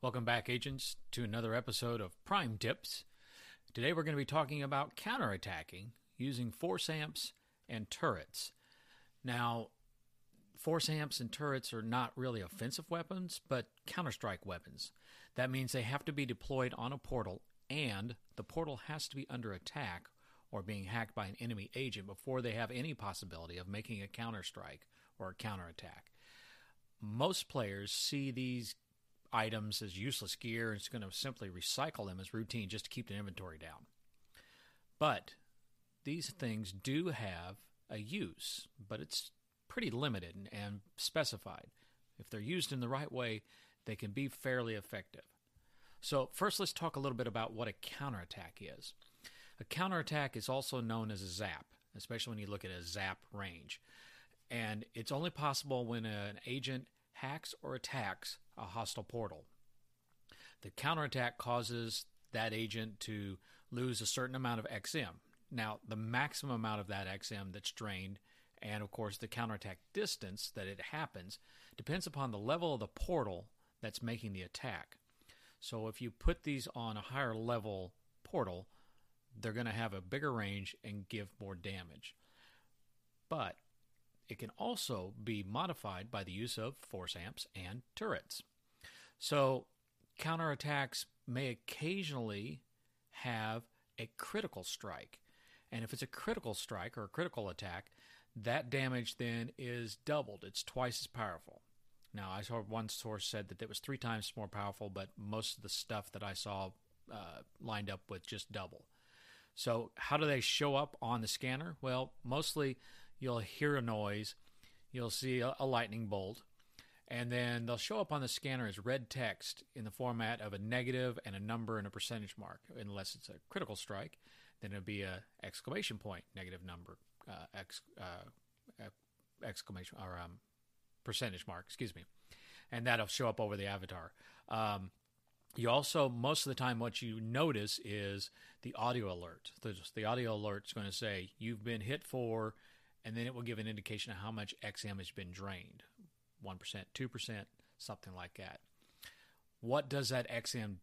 Welcome back, agents, to another episode of Prime Tips. Today we're going to be talking about counterattacking using force amps and turrets. Now, force amps and turrets are not really offensive weapons, but counterstrike weapons. That means they have to be deployed on a portal, and the portal has to be under attack or being hacked by an enemy agent before they have any possibility of making a counterstrike or a counterattack. Most players see these items as useless gear and it's going to simply recycle them as routine just to keep the inventory down. But these things do have a use, but it's pretty limited and specified. If they're used in the right way, they can be fairly effective. So, first, let's talk a little bit about what a counterattack is. A counterattack is also known as a zap, especially when you look at a zap range. And it's only possible when an agent hacks or attacks a hostile portal. The counterattack causes that agent to lose a certain amount of XM. Now, the maximum amount of that XM that's drained, and of course the counterattack distance that it happens, depends upon the level of the portal that's making the attack. So, if you put these on a higher level portal, they're going to have a bigger range and give more damage. But it can also be modified by the use of force amps and turrets. So, counterattacks may occasionally have a critical strike. And if it's a critical strike or a critical attack, that damage then is doubled. It's twice as powerful. Now, I saw one source said that it was three times more powerful, but most of the stuff that I saw uh, lined up with just double. So, how do they show up on the scanner? Well, mostly you'll hear a noise, you'll see a, a lightning bolt, and then they'll show up on the scanner as red text in the format of a negative and a number and a percentage mark. Unless it's a critical strike, then it'll be a exclamation point, negative number, uh, ex, uh, exclamation or um, percentage mark. Excuse me, and that'll show up over the avatar. Um, you also most of the time what you notice is the audio alert. The, the audio alert is going to say you've been hit for and then it will give an indication of how much XM has been drained 1%, 2%, something like that. What does that XM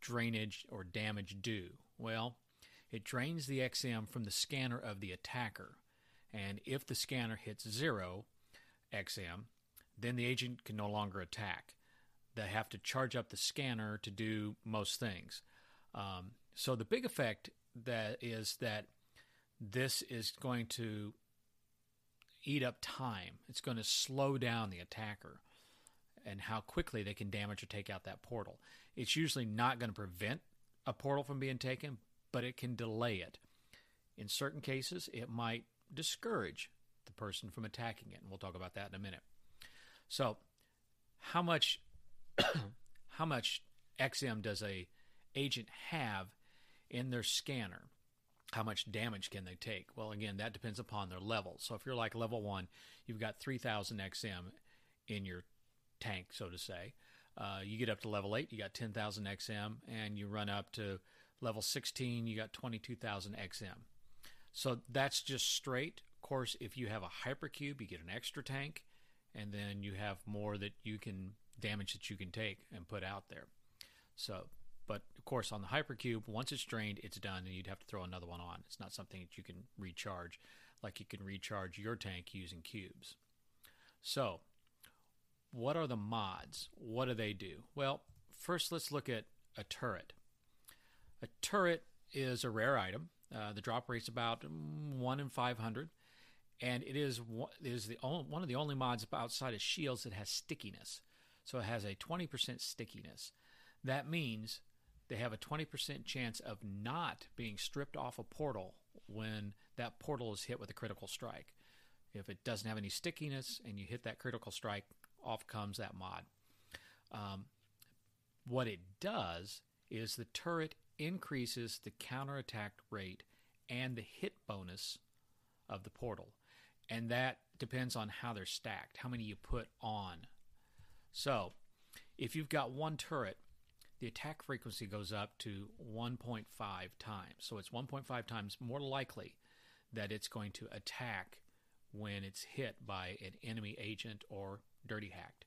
drainage or damage do? Well, it drains the XM from the scanner of the attacker. And if the scanner hits zero XM, then the agent can no longer attack. They have to charge up the scanner to do most things. Um, so the big effect that is that this is going to eat up time. It's going to slow down the attacker and how quickly they can damage or take out that portal. It's usually not going to prevent a portal from being taken, but it can delay it. In certain cases, it might discourage the person from attacking it, and we'll talk about that in a minute. So, how much how much XM does a agent have in their scanner? how much damage can they take? Well, again, that depends upon their level. So if you're like level one, you've got 3,000 XM in your tank, so to say. Uh, you get up to level 8, you got 10,000 XM, and you run up to level 16, you got 22,000 XM. So that's just straight. Of course, if you have a hypercube, you get an extra tank, and then you have more that you can damage that you can take and put out there. So but of course, on the hypercube, once it's drained, it's done, and you'd have to throw another one on. It's not something that you can recharge like you can recharge your tank using cubes. So, what are the mods? What do they do? Well, first let's look at a turret. A turret is a rare item. Uh, the drop rate's about one in 500, and it is it is the only, one of the only mods outside of shields that has stickiness. So it has a 20% stickiness. That means they have a 20% chance of not being stripped off a portal when that portal is hit with a critical strike. If it doesn't have any stickiness and you hit that critical strike, off comes that mod. Um, what it does is the turret increases the counterattack rate and the hit bonus of the portal. And that depends on how they're stacked, how many you put on. So, if you've got one turret the attack frequency goes up to 1.5 times. So it's 1.5 times more likely that it's going to attack when it's hit by an enemy agent or dirty hacked.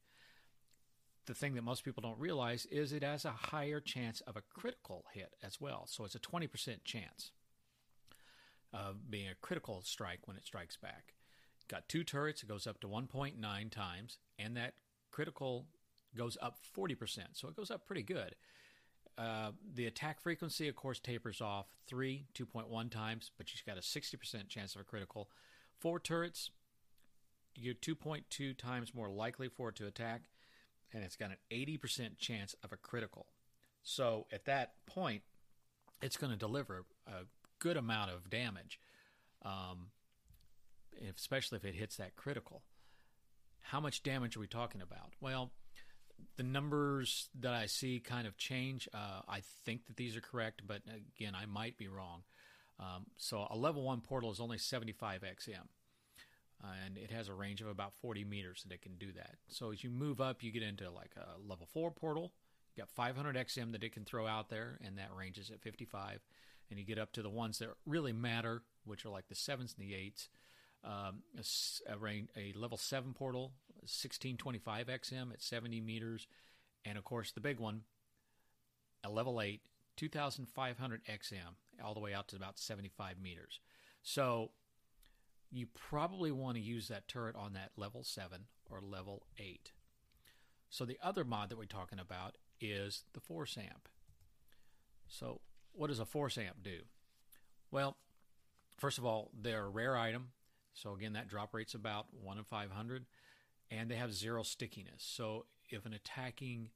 The thing that most people don't realize is it has a higher chance of a critical hit as well. So it's a 20% chance of being a critical strike when it strikes back. Got two turrets, it goes up to 1.9 times, and that critical goes up 40%. So it goes up pretty good. Uh, the attack frequency, of course, tapers off 3, 2.1 times, but you've got a 60% chance of a critical. Four turrets, you're 2.2 times more likely for it to attack, and it's got an 80% chance of a critical. So at that point, it's going to deliver a good amount of damage, um, especially if it hits that critical. How much damage are we talking about? Well, the numbers that I see kind of change. Uh, I think that these are correct, but again, I might be wrong. Um, so a level one portal is only 75 XM, uh, and it has a range of about 40 meters that it can do that. So as you move up, you get into like a level four portal. You got 500 XM that it can throw out there, and that ranges at 55. And you get up to the ones that really matter, which are like the sevens and the eights. Um, a, a, a level seven portal 1625 XM at 70 meters, and of course the big one, a level 8, 2500 XM, all the way out to about 75 meters. So you probably want to use that turret on that level 7 or level 8. So the other mod that we're talking about is the force amp. So what does a force amp do? Well, first of all, they're a rare item. So again, that drop rate's about 1 in 500 and they have zero stickiness. So if an attacking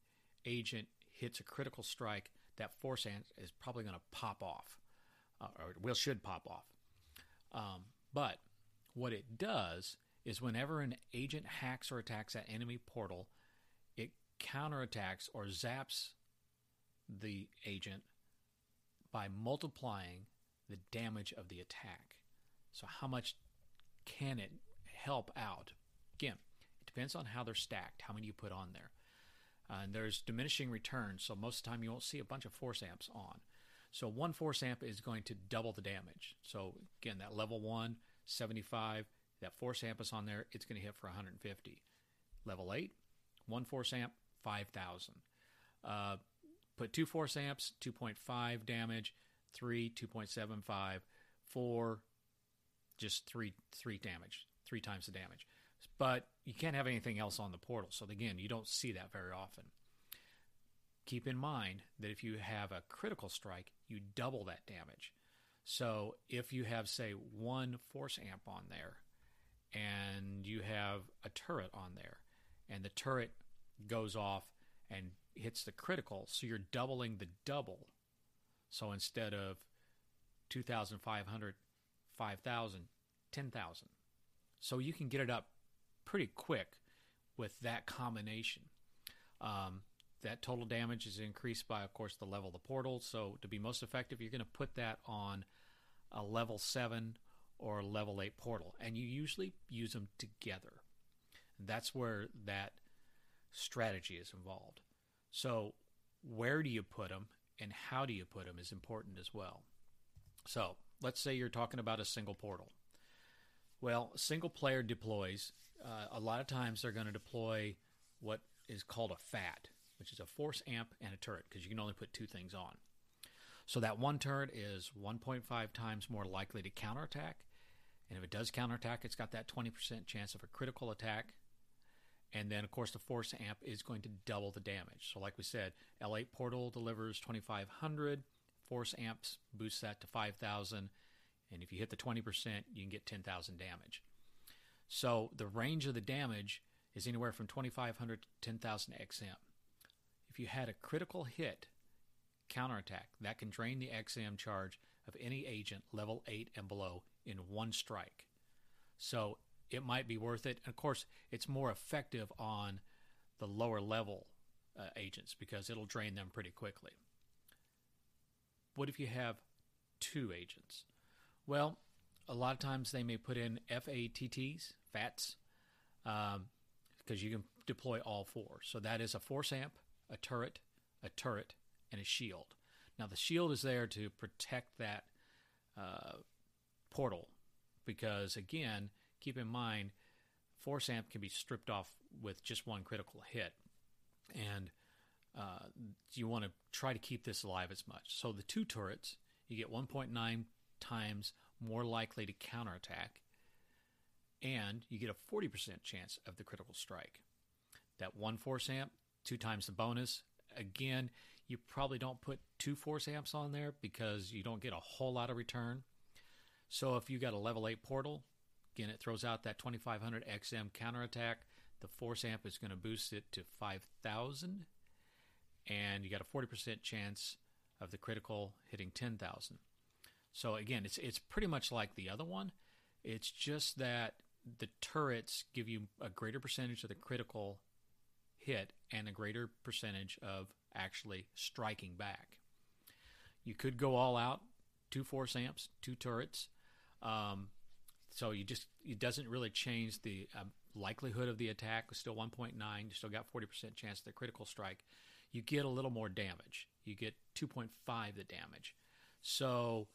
agent hits a critical strike, that force amp is probably going to pop off, uh, or will should pop off. Um, but what it does is whenever an agent hacks or attacks that enemy portal, it counterattacks or zaps the agent by multiplying the damage of the attack. So how much can it help out? Again, it Depends on how they're stacked, how many you put on there. Uh, and there's diminishing returns, so most of the time you won't see a bunch of force amps on. So one force amp is going to double the damage. So again, that level 1, 75, that force amp is on there, it's going to hit for 150. Level 8, one force amp, 5,000. Uh, put two force amps, 2.5 damage, 3, 2.75, 4, just 3, 3 damage, 3 times the damage but you can't have anything else on the portal. So again, you don't see that very often. Keep in mind that if you have a critical strike, you double that damage. So if you have, say, one force amp on there, and you have a turret on there, and the turret goes off and hits the critical, so you're doubling the double. So instead of 2,500, 5,000, 10,000. So you can get it up pretty quick with that combination. Um, that total damage is increased by, of course, the level of the portal. So to be most effective, you're going to put that on a level 7 or level 8 portal. And you usually use them together. That's where that strategy is involved. So where do you put them and how do you put them is important as well. So let's say you're talking about a single portal. Well, single player deploys uh, a lot of times they're going to deploy what is called a FAT, which is a force amp and a turret, because you can only put two things on. So that one turret is 1.5 times more likely to counterattack. And if it does counterattack, it's got that 20% chance of a critical attack. And then, of course, the force amp is going to double the damage. So, like we said, L8 portal delivers 2,500. Force amps boosts that to 5,000. And if you hit the 20%, you can get 10,000 damage. So the range of the damage is anywhere from 2,500 to 10,000 XM. If you had a critical hit counterattack, that can drain the XM charge of any agent level 8 and below in one strike. So it might be worth it. And of course, it's more effective on the lower level uh, agents because it'll drain them pretty quickly. What if you have two agents? Well, a lot of times they may put in FATTs, FATs, because um, you can deploy all four. So that is a force amp, a turret, a turret, and a shield. Now, the shield is there to protect that uh, portal because, again, keep in mind, Force Amp can be stripped off with just one critical hit. And uh, you want to try to keep this alive as much. So the two turrets, you get 1.9 times more likely to counterattack, and you get a 40% chance of the critical strike. That one force amp, two times the bonus. Again, you probably don't put two force amps on there because you don't get a whole lot of return. So if you got a level 8 portal, again, it throws out that 2500 XM counterattack. The force amp is going to boost it to 5000 and you got a 40% chance of the critical hitting 10,000. So again, it's it's pretty much like the other one. It's just that the turrets give you a greater percentage of the critical hit and a greater percentage of actually striking back. You could go all out, two force amps, two turrets. Um, so you just it doesn't really change the uh, likelihood of the attack. It's still 1.9. You still got 40% chance of the critical strike you get a little more damage. You get 2.5 the damage. So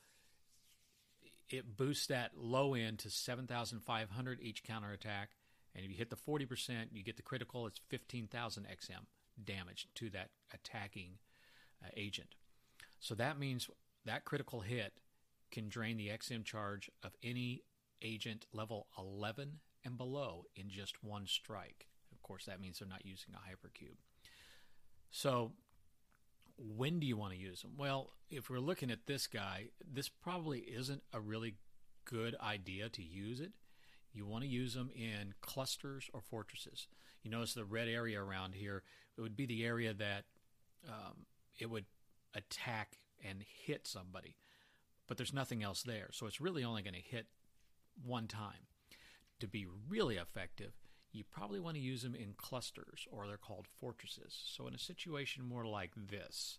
it boosts that low end to 7,500 each counterattack. And if you hit the 40%, you get the critical, it's 15,000 XM damage to that attacking uh, agent. So that means that critical hit can drain the XM charge of any agent level 11 and below in just one strike. Of course, that means they're not using a hypercube. So, when do you want to use them? Well, if we're looking at this guy, this probably isn't a really good idea to use it. You want to use them in clusters or fortresses. You notice the red area around here, it would be the area that um, it would attack and hit somebody, but there's nothing else there. So it's really only going to hit one time. To be really effective, you probably want to use them in clusters or they're called fortresses. So in a situation more like this,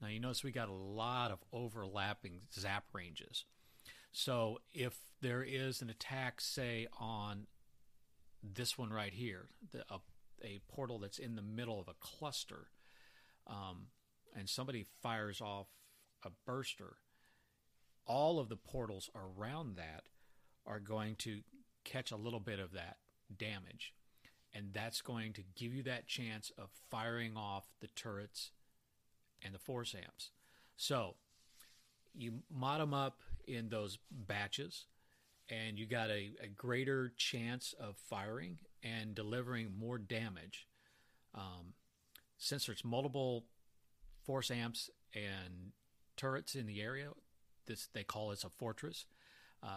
now you notice we got a lot of overlapping zap ranges. So if there is an attack, say on this one right here, the, a, a portal that's in the middle of a cluster, um, and somebody fires off a burster, all of the portals around that are going to catch a little bit of that damage. And that's going to give you that chance of firing off the turrets and the force amps. So you mod them up in those batches, and you got a, a greater chance of firing and delivering more damage. Um, since there's multiple force amps and turrets in the area, this they call this a fortress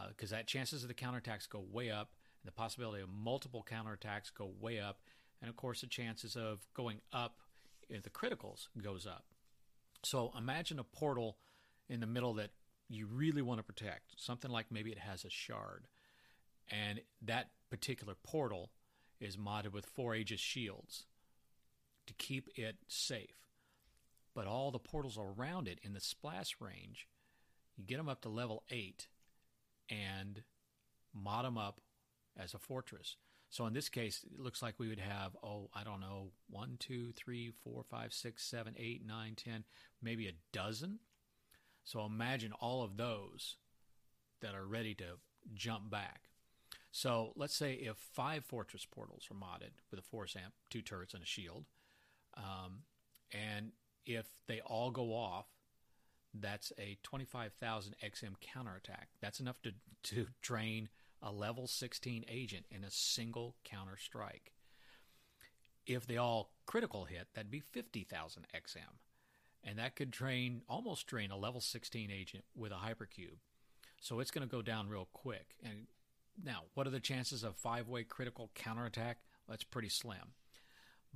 because uh, that chances of the counterattacks go way up the possibility of multiple counterattacks go way up, and of course the chances of going up if the criticals goes up. So imagine a portal in the middle that you really want to protect, something like maybe it has a shard, and that particular portal is modded with four Aegis shields to keep it safe. But all the portals around it in the splash range, you get them up to level 8 and mod them up as a fortress. So in this case, it looks like we would have, oh, I don't know, one, two, three, four, five, six, seven, eight, nine, ten, maybe a dozen. So imagine all of those that are ready to jump back. So let's say if five fortress portals are modded with a force amp, two turrets, and a shield, um, and if they all go off, that's a 25,000 XM counterattack. That's enough to, to drain a level 16 agent in a single counter strike. If they all critical hit, that'd be 50,000 XM. And that could drain, almost drain a level 16 agent with a hypercube. So it's going to go down real quick. And now, what are the chances of five way critical counterattack? That's pretty slim.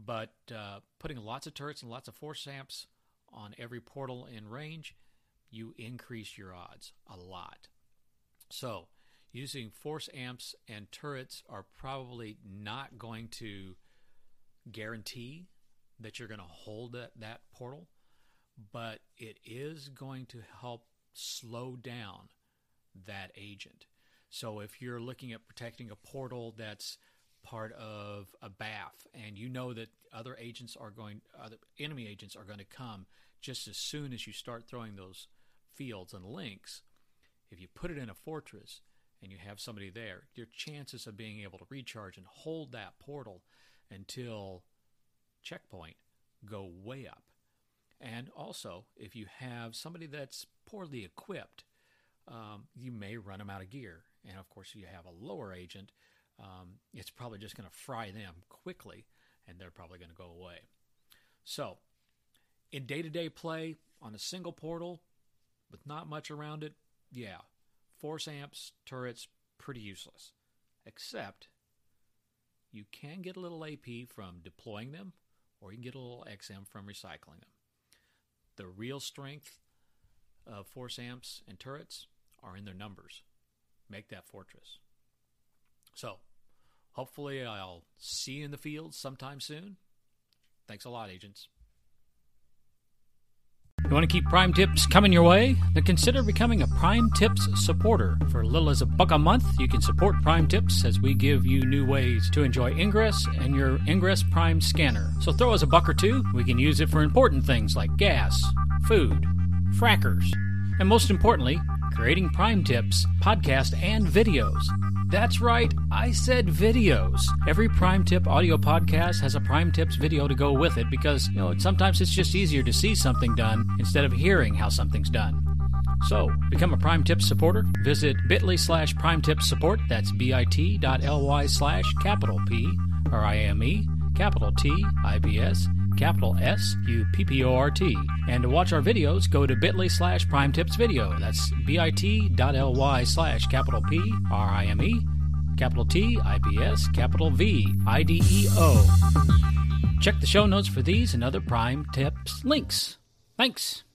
But uh, putting lots of turrets and lots of force amps on every portal in range, you increase your odds a lot. So using force amps and turrets are probably not going to guarantee that you're going to hold that, that portal, but it is going to help slow down that agent. So if you're looking at protecting a portal that's part of a BAF, and you know that other agents are going, other enemy agents are going to come just as soon as you start throwing those fields and links. If you put it in a fortress and you have somebody there, your chances of being able to recharge and hold that portal until checkpoint go way up. And also, if you have somebody that's poorly equipped, um, you may run them out of gear. And of course, if you have a lower agent, um, it's probably just going to fry them quickly, and they're probably going to go away. So, in day to day play on a single portal with not much around it, yeah, force amps, turrets, pretty useless. Except you can get a little AP from deploying them, or you can get a little XM from recycling them. The real strength of force amps and turrets are in their numbers. Make that fortress. So, hopefully, I'll see you in the field sometime soon. Thanks a lot, agents. You want to keep Prime Tips coming your way? Then consider becoming a Prime Tips supporter. For little as a buck a month, you can support Prime Tips as we give you new ways to enjoy Ingress and your Ingress Prime scanner. So throw us a buck or two. We can use it for important things like gas, food, frackers, and most importantly, creating Prime Tips, podcast, and videos. That's right, I said videos. Every Prime Tip audio podcast has a Prime Tips video to go with it because, you know, sometimes it's just easier to see something done instead of hearing how something's done. So, become a Prime Tips supporter. Visit bit.ly slash Prime Tips support. That's bit.ly slash capital P R I M E, capital T I B S capital S U P P O R T. And to watch our videos, go to bit.ly slash prime tips video. That's bit.ly slash capital P R I M E, capital T I B S, capital V I D E O. Check the show notes for these and other prime tips links. Thanks.